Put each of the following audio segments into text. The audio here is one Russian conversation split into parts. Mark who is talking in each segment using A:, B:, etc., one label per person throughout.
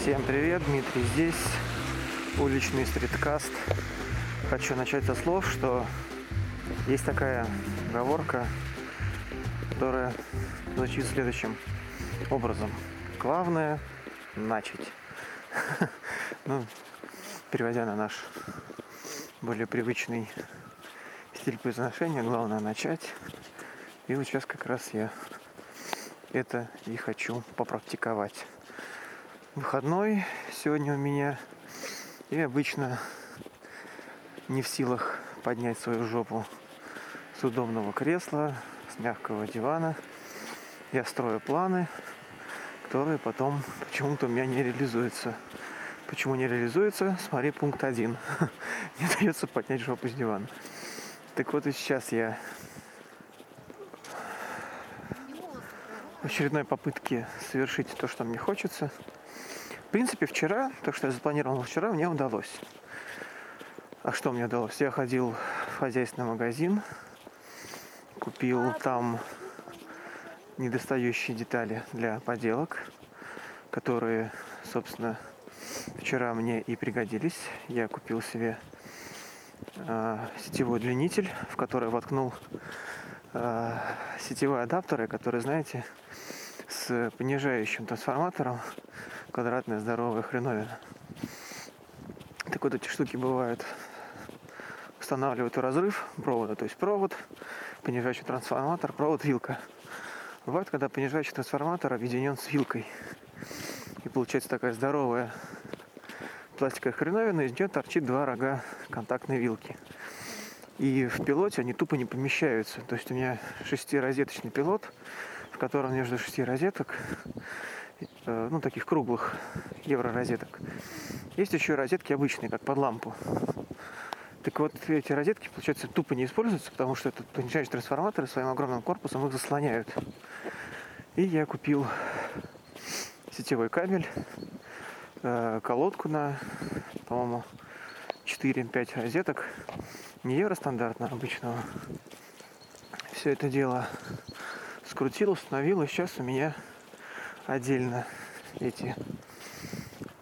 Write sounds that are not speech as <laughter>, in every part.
A: Всем привет, Дмитрий здесь, уличный стриткаст. Хочу начать со слов, что есть такая оговорка, которая звучит следующим образом. Главное – начать. <laughs> Ну, переводя на наш более привычный стиль произношения, главное начать. И вот сейчас как раз я это и хочу попрактиковать. Выходной сегодня у меня и обычно не в силах поднять свою жопу с удобного кресла, с мягкого дивана. Я строю планы, которые потом почему-то у меня не реализуются. Почему не реализуется? Смотри пункт один. <laughs> не дается поднять жопу с дивана. Так вот и сейчас я в очередной попытке совершить то, что мне хочется. В принципе, вчера, то, что я запланировал вчера, мне удалось. А что мне удалось? Я ходил в хозяйственный магазин, купил там недостающие детали для поделок, которые, собственно, вчера мне и пригодились. Я купил себе э, сетевой удлинитель, в который воткнул э, сетевые адаптеры, которые, знаете, с понижающим трансформатором квадратная здоровая хреновина. Так вот эти штуки бывают устанавливают разрыв провода, то есть провод, понижающий трансформатор, провод, вилка. Бывает, когда понижающий трансформатор объединен с вилкой. И получается такая здоровая пластиковая хреновина, из нее торчит два рога контактной вилки. И в пилоте они тупо не помещаются. То есть у меня шестиразеточный пилот, в котором между шести розеток, э, ну таких круглых евро-розеток, есть еще розетки обычные, как под лампу. Так вот, эти розетки, получается, тупо не используются, потому что этот понижающий трансформаторы своим огромным корпусом их заслоняют. И я купил сетевой кабель, э, колодку на, по-моему, 4-5 розеток не евростандартно обычного. Все это дело скрутил, установил, и сейчас у меня отдельно эти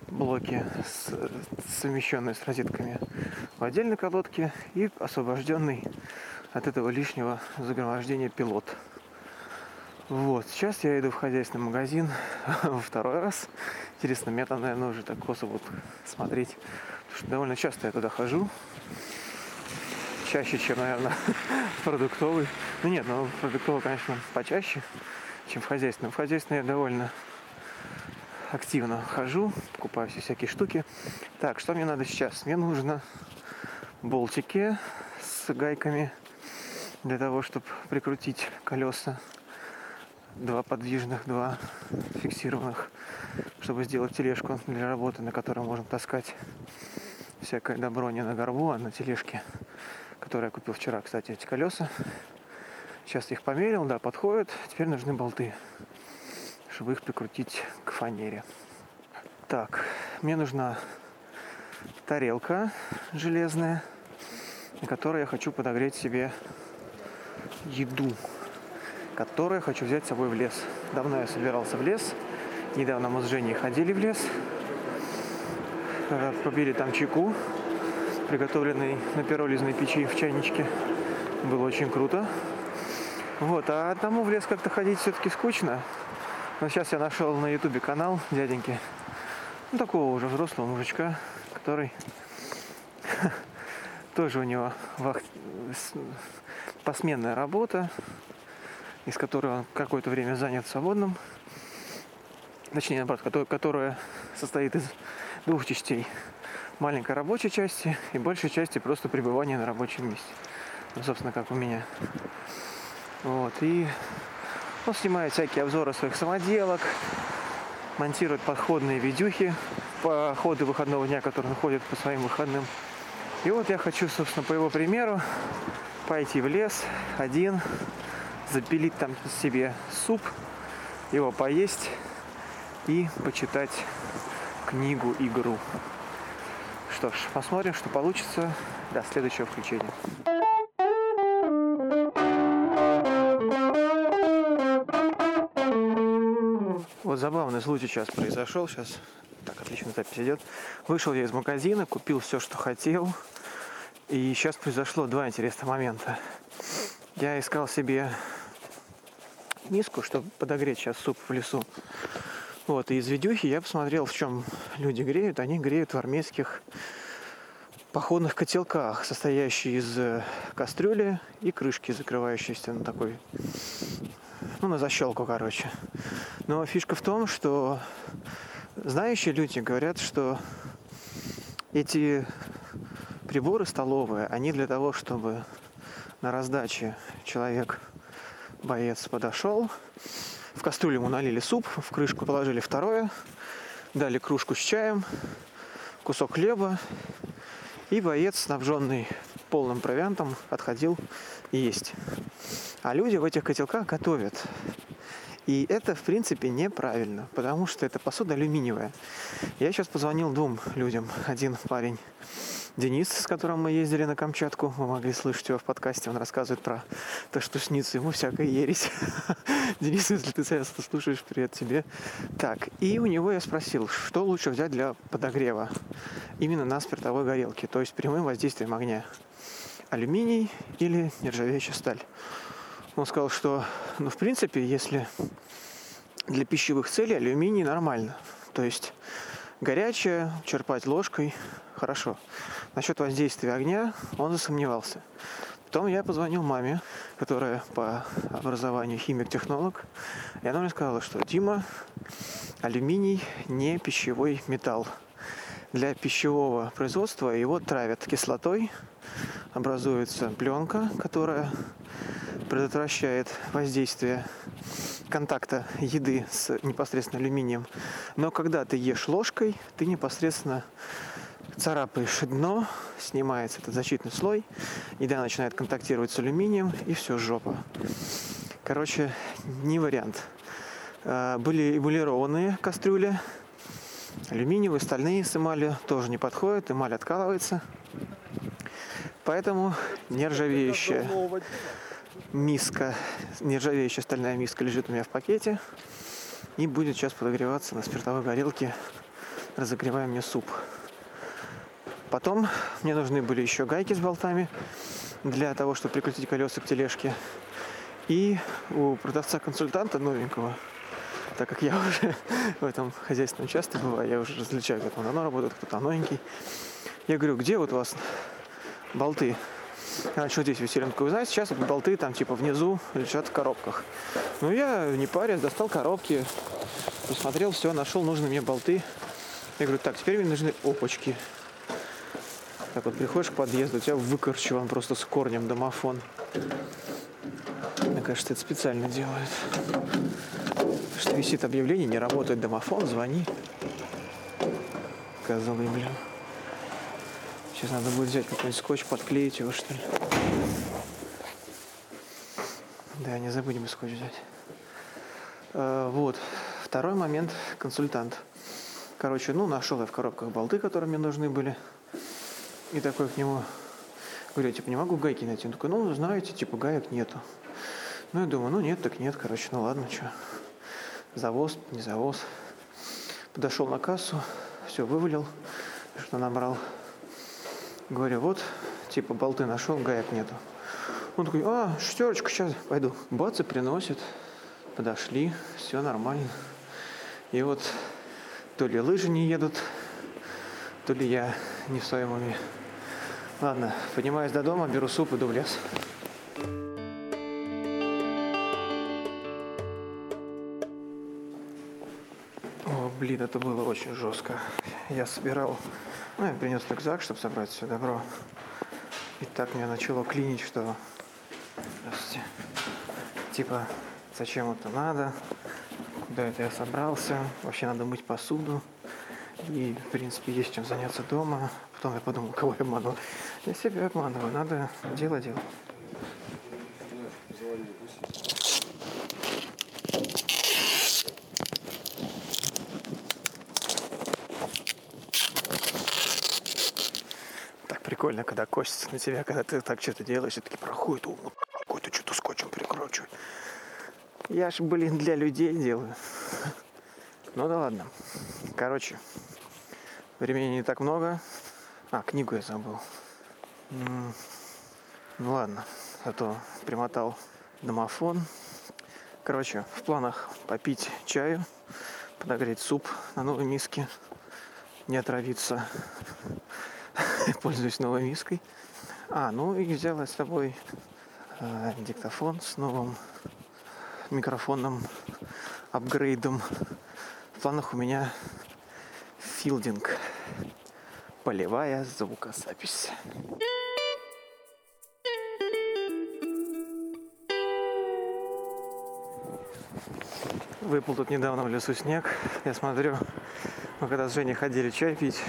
A: блоки, с, совмещенные с розетками в отдельной колодке и освобожденный от этого лишнего загромождения пилот. Вот, сейчас я иду в хозяйственный магазин <laughs> во второй раз. Интересно, мне там, наверное, уже так косо вот смотреть. Потому что довольно часто я туда хожу чаще, чем, наверное, <laughs> продуктовый. Ну нет, ну продуктовый, конечно, почаще, чем в хозяйственном. В хозяйственном я довольно активно хожу, покупаю все всякие штуки. Так, что мне надо сейчас? Мне нужно болтики с гайками для того, чтобы прикрутить колеса. Два подвижных, два фиксированных, чтобы сделать тележку для работы, на которой можем таскать всякое добро не на горбу, а на тележке которые я купил вчера, кстати, эти колеса. Сейчас их померил, да, подходят. Теперь нужны болты, чтобы их прикрутить к фанере. Так, мне нужна тарелка железная, на которой я хочу подогреть себе еду, которую я хочу взять с собой в лес. Давно я собирался в лес. Недавно мы с Женей ходили в лес. Э, побили там чеку приготовленный на пиролизной печи в чайничке. Было очень круто. Вот, а одному в лес как-то ходить все-таки скучно. Но сейчас я нашел на ютубе канал дяденьки. Ну, такого уже взрослого мужичка, который <laughs> тоже у него вах... посменная работа, из которой он какое-то время занят свободным. Точнее, наоборот, которая состоит из двух частей маленькой рабочей части и большей части просто пребывания на рабочем месте. Ну, собственно, как у меня. Вот. И он снимает всякие обзоры своих самоделок, монтирует подходные видюхи по ходу выходного дня, которые он ходит по своим выходным. И вот я хочу, собственно, по его примеру пойти в лес один, запилить там себе суп, его поесть и почитать книгу-игру. Что ж, посмотрим, что получится до следующего включения. Вот забавный случай сейчас произошел. Сейчас Так, отлично запись идет. Вышел я из магазина, купил все, что хотел. И сейчас произошло два интересных момента. Я искал себе миску, чтобы подогреть сейчас суп в лесу. Вот, и из видюхи я посмотрел, в чем люди греют. Они греют в армейских походных котелках, состоящие из э, кастрюли и крышки, закрывающиеся на такой, ну, на защелку, короче. Но фишка в том, что знающие люди говорят, что эти приборы столовые, они для того, чтобы на раздаче человек, боец, подошел, в кастрюлю ему налили суп, в крышку положили второе, дали кружку с чаем, кусок хлеба, и боец, снабженный полным провиантом, отходил есть. А люди в этих котелках готовят. И это, в принципе, неправильно, потому что это посуда алюминиевая. Я сейчас позвонил двум людям. Один парень Денис, с которым мы ездили на Камчатку, вы могли слышать его в подкасте, он рассказывает про то, что снится ему всякая ересь. <laughs> Денис, если ты сейчас слушаешь, привет тебе. Так, и у него я спросил, что лучше взять для подогрева именно на спиртовой горелке, то есть прямым воздействием огня. Алюминий или нержавеющая сталь. Он сказал, что, ну, в принципе, если для пищевых целей алюминий нормально. То есть горячее, черпать ложкой, хорошо. Насчет воздействия огня он засомневался. Потом я позвонил маме, которая по образованию химик-технолог, и она мне сказала, что Дима, алюминий не пищевой металл. Для пищевого производства его травят кислотой, образуется пленка, которая предотвращает воздействие контакта еды с непосредственно алюминием. Но когда ты ешь ложкой, ты непосредственно царапаешь дно, снимается этот защитный слой, еда начинает контактировать с алюминием, и все, жопа. Короче, не вариант. А, были эмалированные кастрюли, алюминиевые, стальные с эмалью тоже не подходят, эмаль откалывается. Поэтому нержавеющая миска, нержавеющая стальная миска лежит у меня в пакете и будет сейчас подогреваться на спиртовой горелке, разогревая мне суп. Потом мне нужны были еще гайки с болтами для того, чтобы прикрутить колеса к тележке. И у продавца-консультанта новенького, так как я <laughs> уже в этом хозяйственном часто бываю, я уже различаю, как он давно работает, кто-то новенький. Я говорю, где вот у вас болты? Раньше вот здесь такой, знаете, сейчас вот болты там типа внизу лежат в коробках. Ну я не парясь, достал коробки, посмотрел, все, нашел нужные мне болты. Я говорю, так, теперь мне нужны опачки. Так вот приходишь к подъезду, у тебя выкорчеван просто с корнем домофон. Мне кажется, это специально делают. Что висит объявление, не работает домофон, звони. Козлы, блин. Сейчас надо будет взять какой-нибудь скотч, подклеить его, что ли. Да, не забудем скотч взять. А, вот. Второй момент. Консультант. Короче, ну, нашел я в коробках болты, которые мне нужны были. И такой к нему говорю, типа, не могу гайки найти. Он такой, ну, знаете, типа, гаек нету. Ну, я думаю, ну, нет, так нет, короче, ну, ладно, что. Завоз, не завоз. Подошел на кассу, все вывалил, что набрал. Говорю, вот, типа, болты нашел, гаек нету. Он такой, а, шестерочка, сейчас пойду. Бац, и приносит. Подошли, все нормально. И вот то ли лыжи не едут, то ли я не в своем уме. Ладно, поднимаюсь до дома, беру суп, иду в лес. Блин, это было очень жестко. Я собирал, ну, я принес рюкзак, чтобы собрать все добро. И так меня начало клинить, что... Здравствуйте. Типа, зачем это надо? Куда это я собрался? Вообще надо мыть посуду. И, в принципе, есть чем заняться дома. Потом я подумал, кого я обманываю. Я себя обманываю. Надо дело делать. Так когда косится на тебя, когда ты так что-то делаешь, и таки проходит, о, какой-то что-то скотчем прикручивает. Я ж, блин, для людей делаю. Ну да ладно. Короче, Времени не так много. А, книгу я забыл. Ну ладно, а то примотал домофон. Короче, в планах попить чаю, подогреть суп на новой миске, не отравиться, <laughs> пользуясь новой миской. А, ну и взяла с собой э, диктофон с новым микрофоном, апгрейдом. В планах у меня филдинг, полевая звукозапись. Выпал тут недавно в лесу снег. Я смотрю, мы когда с Женей ходили чай пить,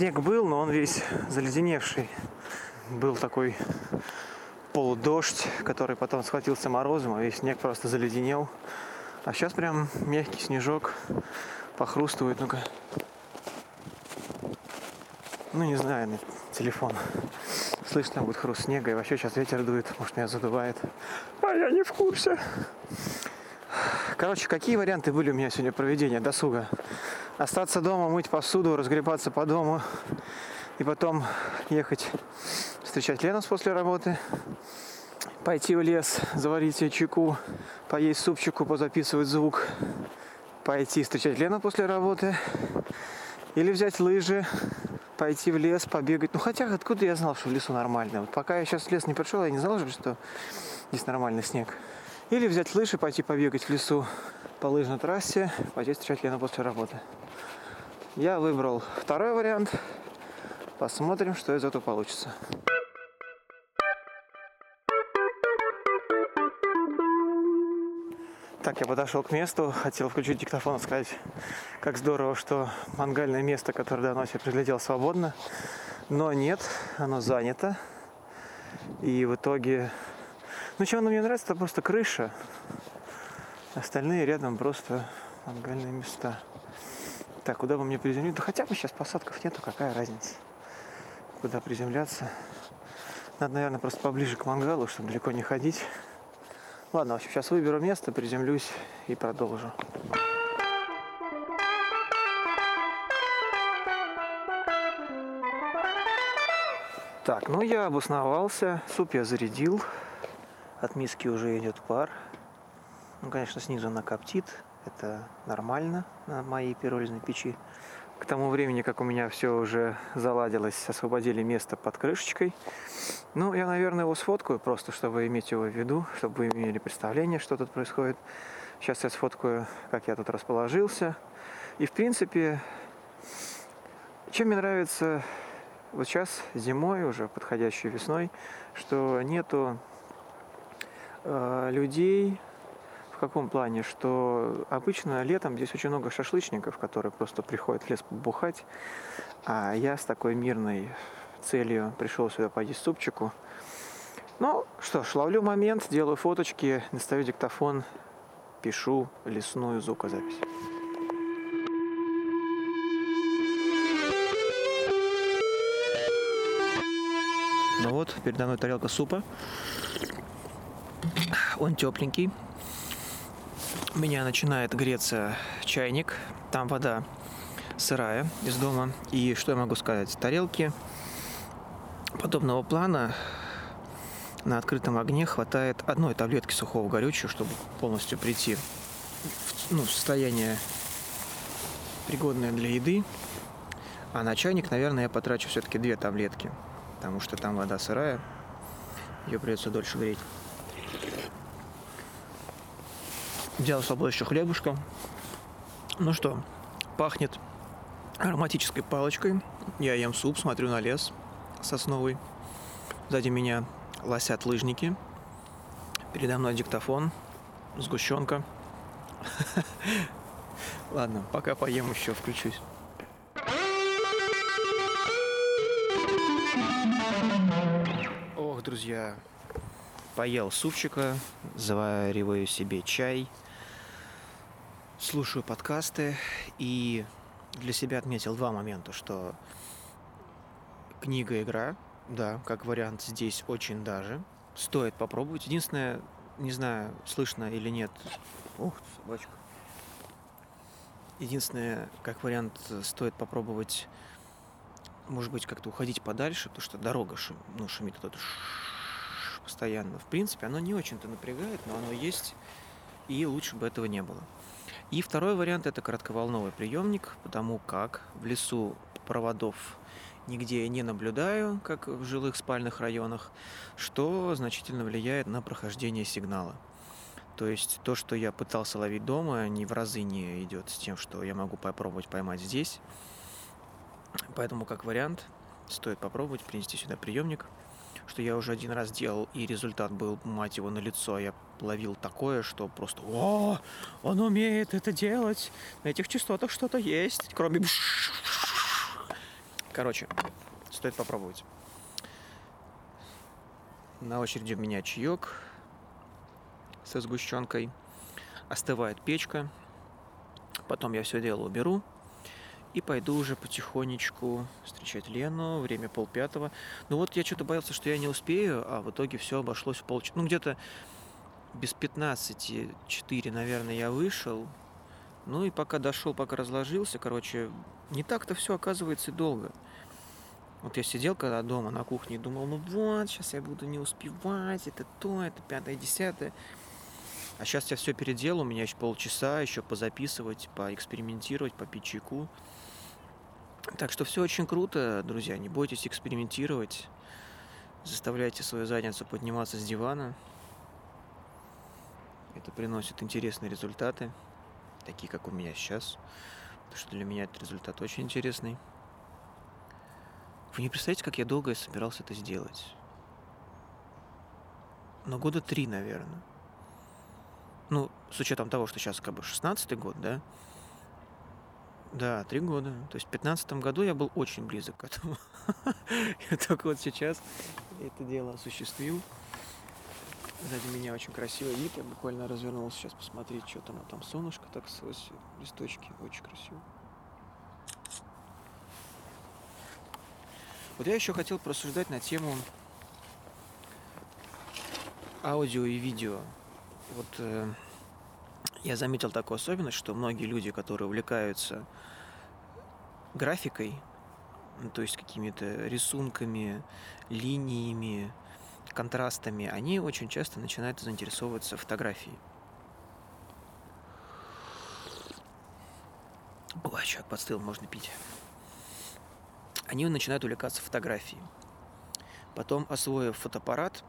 A: снег был, но он весь заледеневший. Был такой полудождь, который потом схватился морозом, а весь снег просто заледенел. А сейчас прям мягкий снежок похрустывает. Ну-ка. Ну, не знаю, на телефон. Слышно будет хруст снега, и вообще сейчас ветер дует, может, меня задувает. А я не в курсе. Короче, какие варианты были у меня сегодня проведения досуга? Остаться дома, мыть посуду, разгребаться по дому и потом ехать встречать Лену после работы, пойти в лес, заварить ей чеку, поесть супчику, позаписывать звук, пойти встречать Лену после работы или взять лыжи, пойти в лес, побегать. Ну хотя откуда я знал, что в лесу нормально? Вот пока я сейчас в лес не пришел, я не знал, что здесь нормальный снег. Или взять лыжи, пойти побегать в лесу по лыжной трассе, пойти встречать Лену после работы. Я выбрал второй вариант. Посмотрим, что из этого получится. Так, я подошел к месту, хотел включить диктофон и сказать, как здорово, что мангальное место, которое давно себе приглядел, свободно. Но нет, оно занято. И в итоге ну, чем оно мне нравится, это просто крыша. Остальные рядом просто мангальные места. Так, куда бы мне приземлиться? Да хотя бы сейчас посадков нету, какая разница. Куда приземляться? Надо, наверное, просто поближе к мангалу, чтобы далеко не ходить. Ладно, в общем, сейчас выберу место, приземлюсь и продолжу. Так, ну я обосновался, суп я зарядил, от миски уже идет пар. Ну, конечно, снизу она коптит. Это нормально на моей пиролизной печи. К тому времени, как у меня все уже заладилось, освободили место под крышечкой. Ну, я, наверное, его сфоткаю просто, чтобы иметь его в виду, чтобы вы имели представление, что тут происходит. Сейчас я сфоткаю, как я тут расположился. И, в принципе, чем мне нравится вот сейчас зимой, уже подходящей весной, что нету Э, людей каком плане, что обычно летом здесь очень много шашлычников, которые просто приходят в лес побухать, а я с такой мирной целью пришел сюда поесть супчику. Ну что ж, ловлю момент, делаю фоточки, достаю диктофон, пишу лесную звукозапись. Ну вот, передо мной тарелка супа. Он тепленький. Меня начинает греться чайник. Там вода сырая из дома. И что я могу сказать? Тарелки подобного плана на открытом огне хватает одной таблетки сухого горючего, чтобы полностью прийти в, ну, в состояние пригодное для еды. А на чайник, наверное, я потрачу все-таки две таблетки, потому что там вода сырая, ее придется дольше греть. Взял с собой еще хлебушка. Ну что, пахнет ароматической палочкой. Я ем суп, смотрю на лес сосновый. Сзади меня лосят лыжники. Передо мной диктофон, сгущенка. <laughs> Ладно, пока поем еще, включусь. Ох, друзья, поел супчика, завариваю себе чай – слушаю подкасты и для себя отметил два момента, что книга-игра, да, как вариант здесь очень даже. Стоит попробовать. Единственное, не знаю, слышно или нет. Ух, собачка. Единственное, как вариант, стоит попробовать, может быть, как-то уходить подальше, потому что дорога шум, ну, шумит вот это постоянно. В принципе, оно не очень-то напрягает, но оно есть, и лучше бы этого не было. И второй вариант это коротковолновый приемник, потому как в лесу проводов нигде не наблюдаю, как в жилых спальных районах, что значительно влияет на прохождение сигнала. То есть то, что я пытался ловить дома, ни в разы не идет с тем, что я могу попробовать поймать здесь. Поэтому как вариант стоит попробовать принести сюда приемник, что я уже один раз делал, и результат был, мать его, на лицо. Я ловил такое, что просто «О, он умеет это делать! На этих частотах что-то есть, кроме...» Короче, стоит попробовать. На очереди у меня чаек со сгущенкой. Остывает печка. Потом я все дело уберу. И пойду уже потихонечку встречать Лену. Время полпятого. Ну вот я что-то боялся, что я не успею, а в итоге все обошлось в полчаса. Ну где-то без 15, 4, наверное, я вышел. Ну и пока дошел, пока разложился, короче, не так-то все оказывается и долго. Вот я сидел когда дома на кухне и думал, ну вот, сейчас я буду не успевать, это то, это пятое, десятое. А сейчас я все переделал, у меня еще полчаса, еще позаписывать, поэкспериментировать, попить чайку. Так что все очень круто, друзья, не бойтесь экспериментировать. Заставляйте свою задницу подниматься с дивана. Это приносит интересные результаты, такие как у меня сейчас. Потому что для меня этот результат очень интересный. Вы не представляете, как я долго собирался это сделать? Но года три, наверное. Ну, с учетом того, что сейчас как бы 16 год, да? Да, три года. То есть в 15 году я был очень близок к этому. <laughs> Я только вот сейчас это дело осуществил. Сзади меня очень красивый вид. Я буквально развернулся сейчас посмотреть, что там. Там солнышко так сквозь листочки. Очень красиво. Вот я еще хотел просуждать на тему аудио и видео. Вот э, я заметил такую особенность, что многие люди, которые увлекаются графикой, ну, то есть какими-то рисунками, линиями, контрастами, они очень часто начинают заинтересовываться фотографией. Ой, человек подстыл, можно пить они начинают увлекаться фотографией. Потом, освоив фотоаппарат,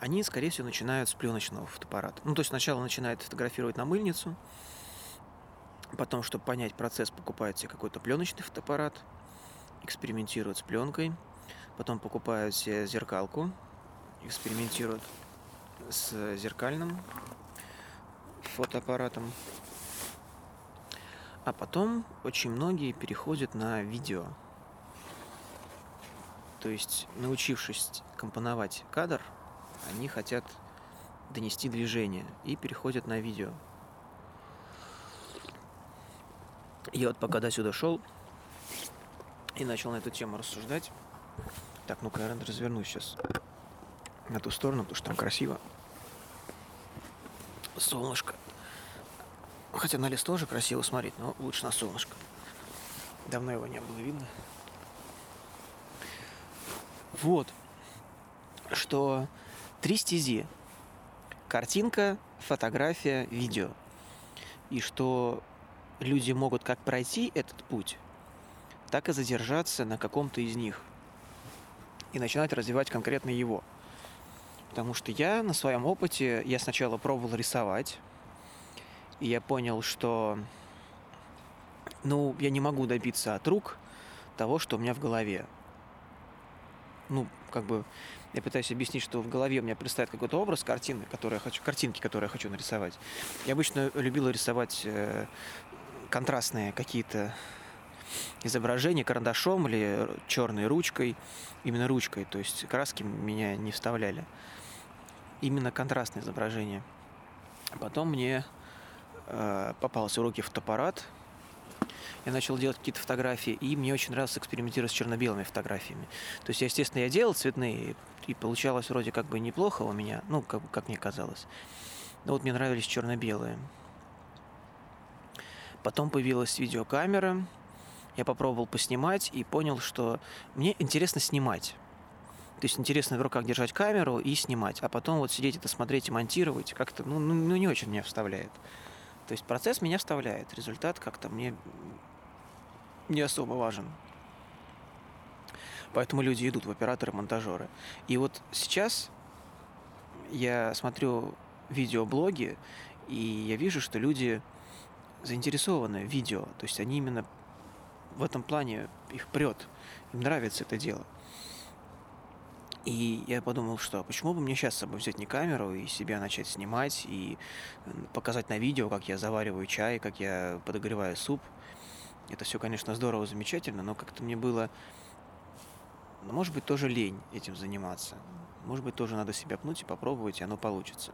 A: они, скорее всего, начинают с пленочного фотоаппарата. Ну, то есть сначала начинают фотографировать на мыльницу, потом, чтобы понять процесс, покупают себе какой-то пленочный фотоаппарат, экспериментируют с пленкой, потом покупают себе зеркалку, экспериментируют с зеркальным фотоаппаратом, а потом очень многие переходят на видео – то есть, научившись компоновать кадр, они хотят донести движение и переходят на видео. Я вот пока до сюда шел и начал на эту тему рассуждать. Так, ну-ка, я развернусь сейчас на ту сторону, потому что там красиво. Солнышко. Хотя на лес тоже красиво смотреть, но лучше на солнышко. Давно его не было видно. Вот. Что три стези. Картинка, фотография, видео. И что люди могут как пройти этот путь, так и задержаться на каком-то из них. И начинать развивать конкретно его. Потому что я на своем опыте, я сначала пробовал рисовать, и я понял, что ну, я не могу добиться от рук того, что у меня в голове ну, как бы, я пытаюсь объяснить, что в голове у меня представит какой-то образ картины, который я хочу, картинки, которые я хочу нарисовать. Я обычно любила рисовать э, контрастные какие-то изображения карандашом или черной ручкой, именно ручкой, то есть краски меня не вставляли. Именно контрастные изображения. Потом мне э, попался в руки фотоаппарат, я начал делать какие-то фотографии, и мне очень нравилось экспериментировать с черно-белыми фотографиями. То есть, естественно, я делал цветные, и получалось вроде как бы неплохо у меня, ну, как, как мне казалось. Но вот мне нравились черно-белые. Потом появилась видеокамера, я попробовал поснимать и понял, что мне интересно снимать. То есть интересно в руках держать камеру и снимать, а потом вот сидеть это смотреть и монтировать как-то, ну, ну, ну не очень меня вставляет. То есть процесс меня вставляет, результат как-то мне не особо важен. Поэтому люди идут в операторы-монтажеры. И вот сейчас я смотрю видеоблоги, и я вижу, что люди заинтересованы в видео. То есть они именно в этом плане их прет. Им нравится это дело. И я подумал, что почему бы мне сейчас с собой взять не камеру и себя начать снимать и показать на видео, как я завариваю чай, как я подогреваю суп. Это все, конечно, здорово, замечательно, но как-то мне было, ну, может быть, тоже лень этим заниматься. Может быть, тоже надо себя пнуть и попробовать, и оно получится.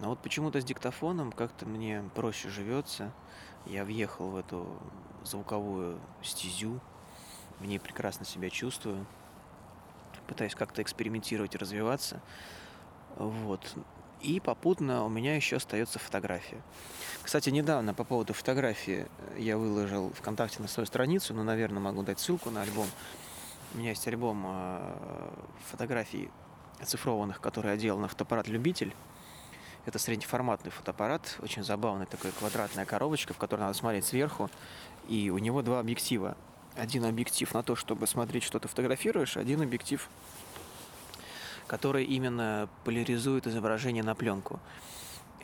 A: Но вот почему-то с диктофоном как-то мне проще живется. Я въехал в эту звуковую стезю, в ней прекрасно себя чувствую пытаюсь как-то экспериментировать и развиваться. Вот. И попутно у меня еще остается фотография. Кстати, недавно по поводу фотографии я выложил ВКонтакте на свою страницу, но, наверное, могу дать ссылку на альбом. У меня есть альбом э, фотографий оцифрованных, который я делал на фотоаппарат «Любитель». Это среднеформатный фотоаппарат, очень забавный, такая квадратная коробочка, в которой надо смотреть сверху. И у него два объектива один объектив на то, чтобы смотреть, что ты фотографируешь, один объектив, который именно поляризует изображение на пленку.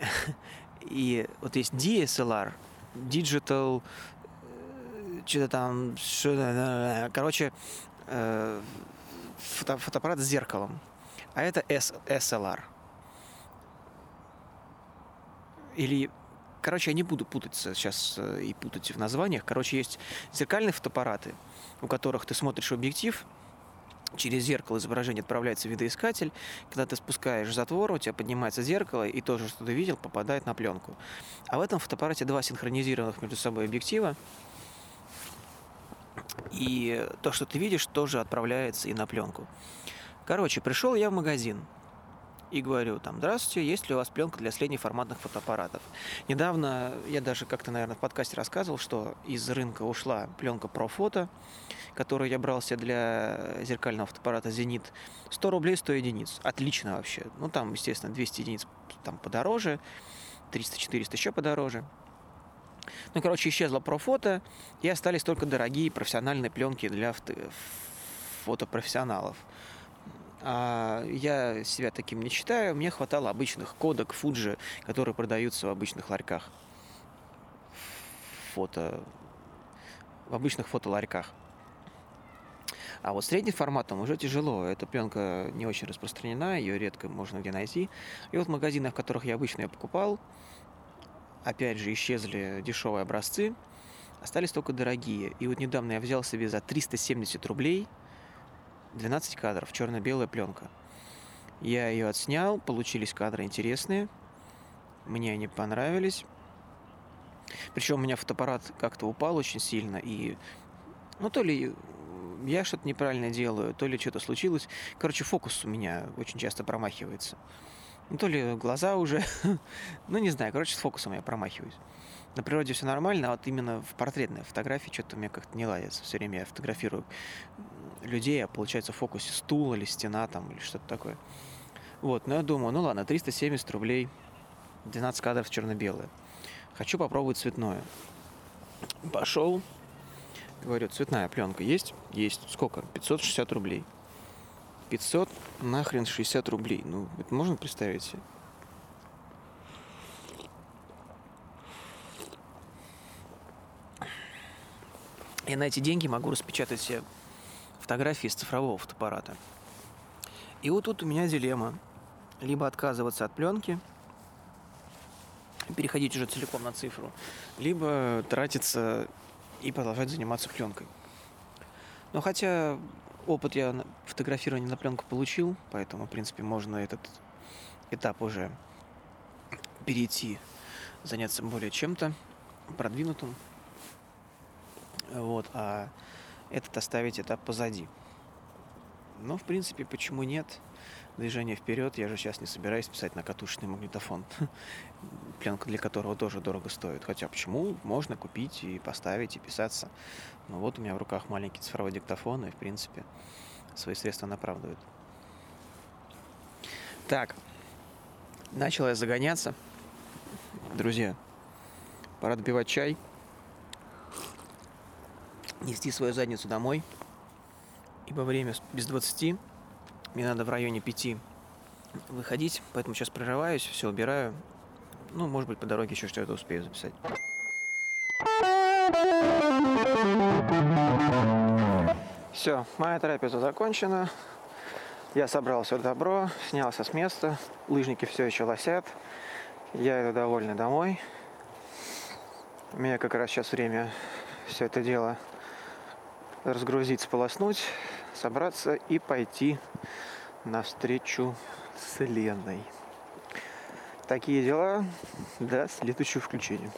A: <laughs> И вот есть DSLR, Digital, э, что-то там, что короче, э, фото, фотоаппарат с зеркалом. А это SLR. Или Короче, я не буду путаться сейчас э, и путать в названиях. Короче, есть зеркальные фотоаппараты, у которых ты смотришь объектив, через зеркало изображение отправляется в видоискатель. Когда ты спускаешь затвор, у тебя поднимается зеркало, и то же, что ты видел, попадает на пленку. А в этом фотоаппарате два синхронизированных между собой объектива. И то, что ты видишь, тоже отправляется и на пленку. Короче, пришел я в магазин и говорю там, здравствуйте, есть ли у вас пленка для среднеформатных фотоаппаратов? Недавно я даже как-то, наверное, в подкасте рассказывал, что из рынка ушла пленка ProFoto, которую я брался для зеркального фотоаппарата Зенит. 100 рублей 100 единиц. Отлично вообще. Ну, там, естественно, 200 единиц там подороже, 300-400 еще подороже. Ну, короче, исчезла профото, и остались только дорогие профессиональные пленки для фотопрофессионалов. А я себя таким не считаю. Мне хватало обычных кодек Fuji, которые продаются в обычных ларьках. Фото... В обычных фотоларьках. А вот средним форматом уже тяжело. Эта пленка не очень распространена, ее редко можно где найти. И вот в магазинах, в которых я обычно ее покупал, опять же, исчезли дешевые образцы, остались только дорогие. И вот недавно я взял себе за 370 рублей – 12 кадров, черно-белая пленка. Я ее отснял, получились кадры интересные, мне они понравились. Причем у меня фотоаппарат как-то упал очень сильно, и ну то ли я что-то неправильно делаю, то ли что-то случилось. Короче, фокус у меня очень часто промахивается. Ну, то ли глаза уже, <laughs> ну не знаю, короче, с фокусом я промахиваюсь. На природе все нормально, а вот именно в портретной фотографии что-то у меня как-то не ладится. Все время я фотографирую людей, а получается в фокусе стул или стена там, или что-то такое. Вот, но я думаю, ну ладно, 370 рублей, 12 кадров черно-белое. Хочу попробовать цветное. Пошел, говорю, цветная пленка есть? Есть. Сколько? 560 рублей. 500 нахрен 60 рублей. Ну, это можно представить себе? Я на эти деньги могу распечатать себе фотографии с цифрового фотоаппарата. И вот тут у меня дилемма. Либо отказываться от пленки, переходить уже целиком на цифру, либо тратиться и продолжать заниматься пленкой. Но хотя опыт я фотографирования на пленку получил, поэтому, в принципе, можно этот этап уже перейти, заняться более чем-то продвинутым. Вот, а этот оставить этап позади. Но, в принципе, почему нет? Движение вперед, я же сейчас не собираюсь писать на катушечный магнитофон, <laughs> пленка для которого тоже дорого стоит. Хотя почему? Можно купить и поставить, и писаться. Но вот у меня в руках маленький цифровой диктофон, и, в принципе, свои средства оправдывает. Так, начал я загоняться. Друзья, пора допивать чай, нести свою задницу домой, ибо время без 20, мне надо в районе 5 выходить, поэтому сейчас прерываюсь, все убираю. Ну, может быть, по дороге еще что-то успею записать. Все, моя трапеза закончена. Я собрал все добро, снялся с места. Лыжники все еще лосят. Я иду довольный домой. У меня как раз сейчас время все это дело разгрузить, сполоснуть, собраться и пойти навстречу с Леной. Такие дела до следующего включения.